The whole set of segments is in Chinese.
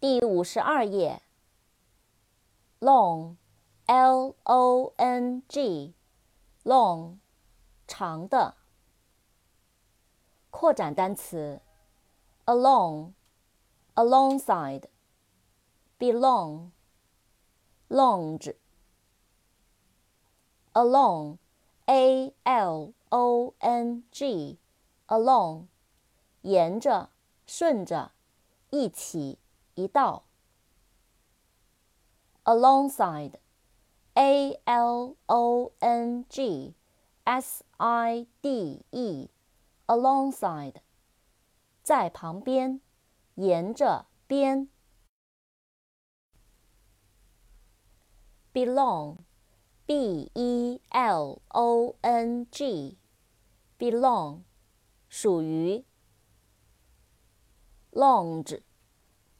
第五十二页。long，l o n g，long，长的。扩展单词，along，alongside，belong，lounge，along，a l o n g，along，沿着，顺着，一起，一道。alongside，a l o n g s i d e，alongside，在旁边，沿着边。belong，b e l o n g，belong，属于。lounge。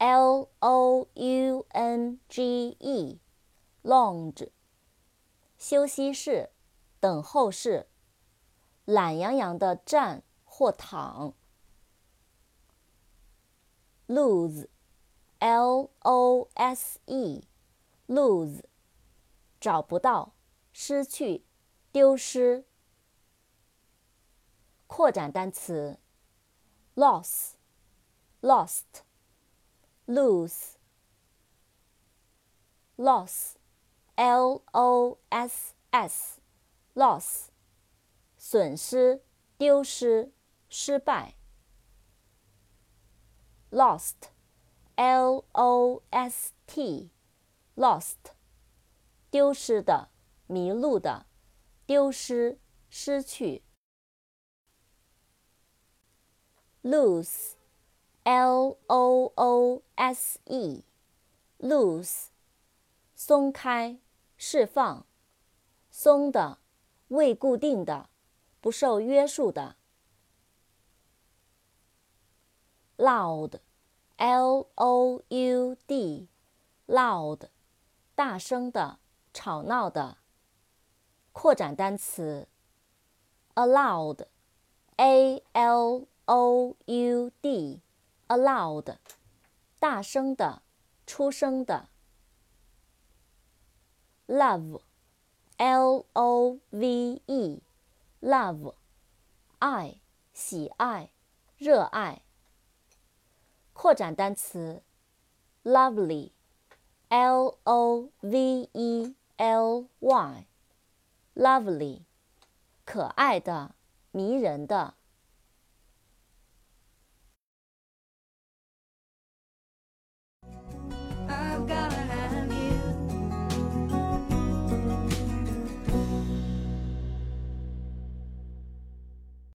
L O U N G E，lounge，休息室、等候室，懒洋洋的站或躺。lose，L O S E，lose，找不到、失去、丢失。扩展单词，loss，lost。lose, loss, l o s s, loss，损失、丢失、失败。lost, l o s t, lost，丢失的、迷路的、丢失、失去。lose L O O S E，loose，松开，释放，松的，未固定的，不受约束的。Loud，L O U D，loud，大声的，吵闹的。扩展单词，aloud，A L O U D。aloud，大声的，出声的。love，l o v e，love，爱，喜爱，热爱。扩展单词，lovely，l o v e l y，lovely，可爱的，迷人的。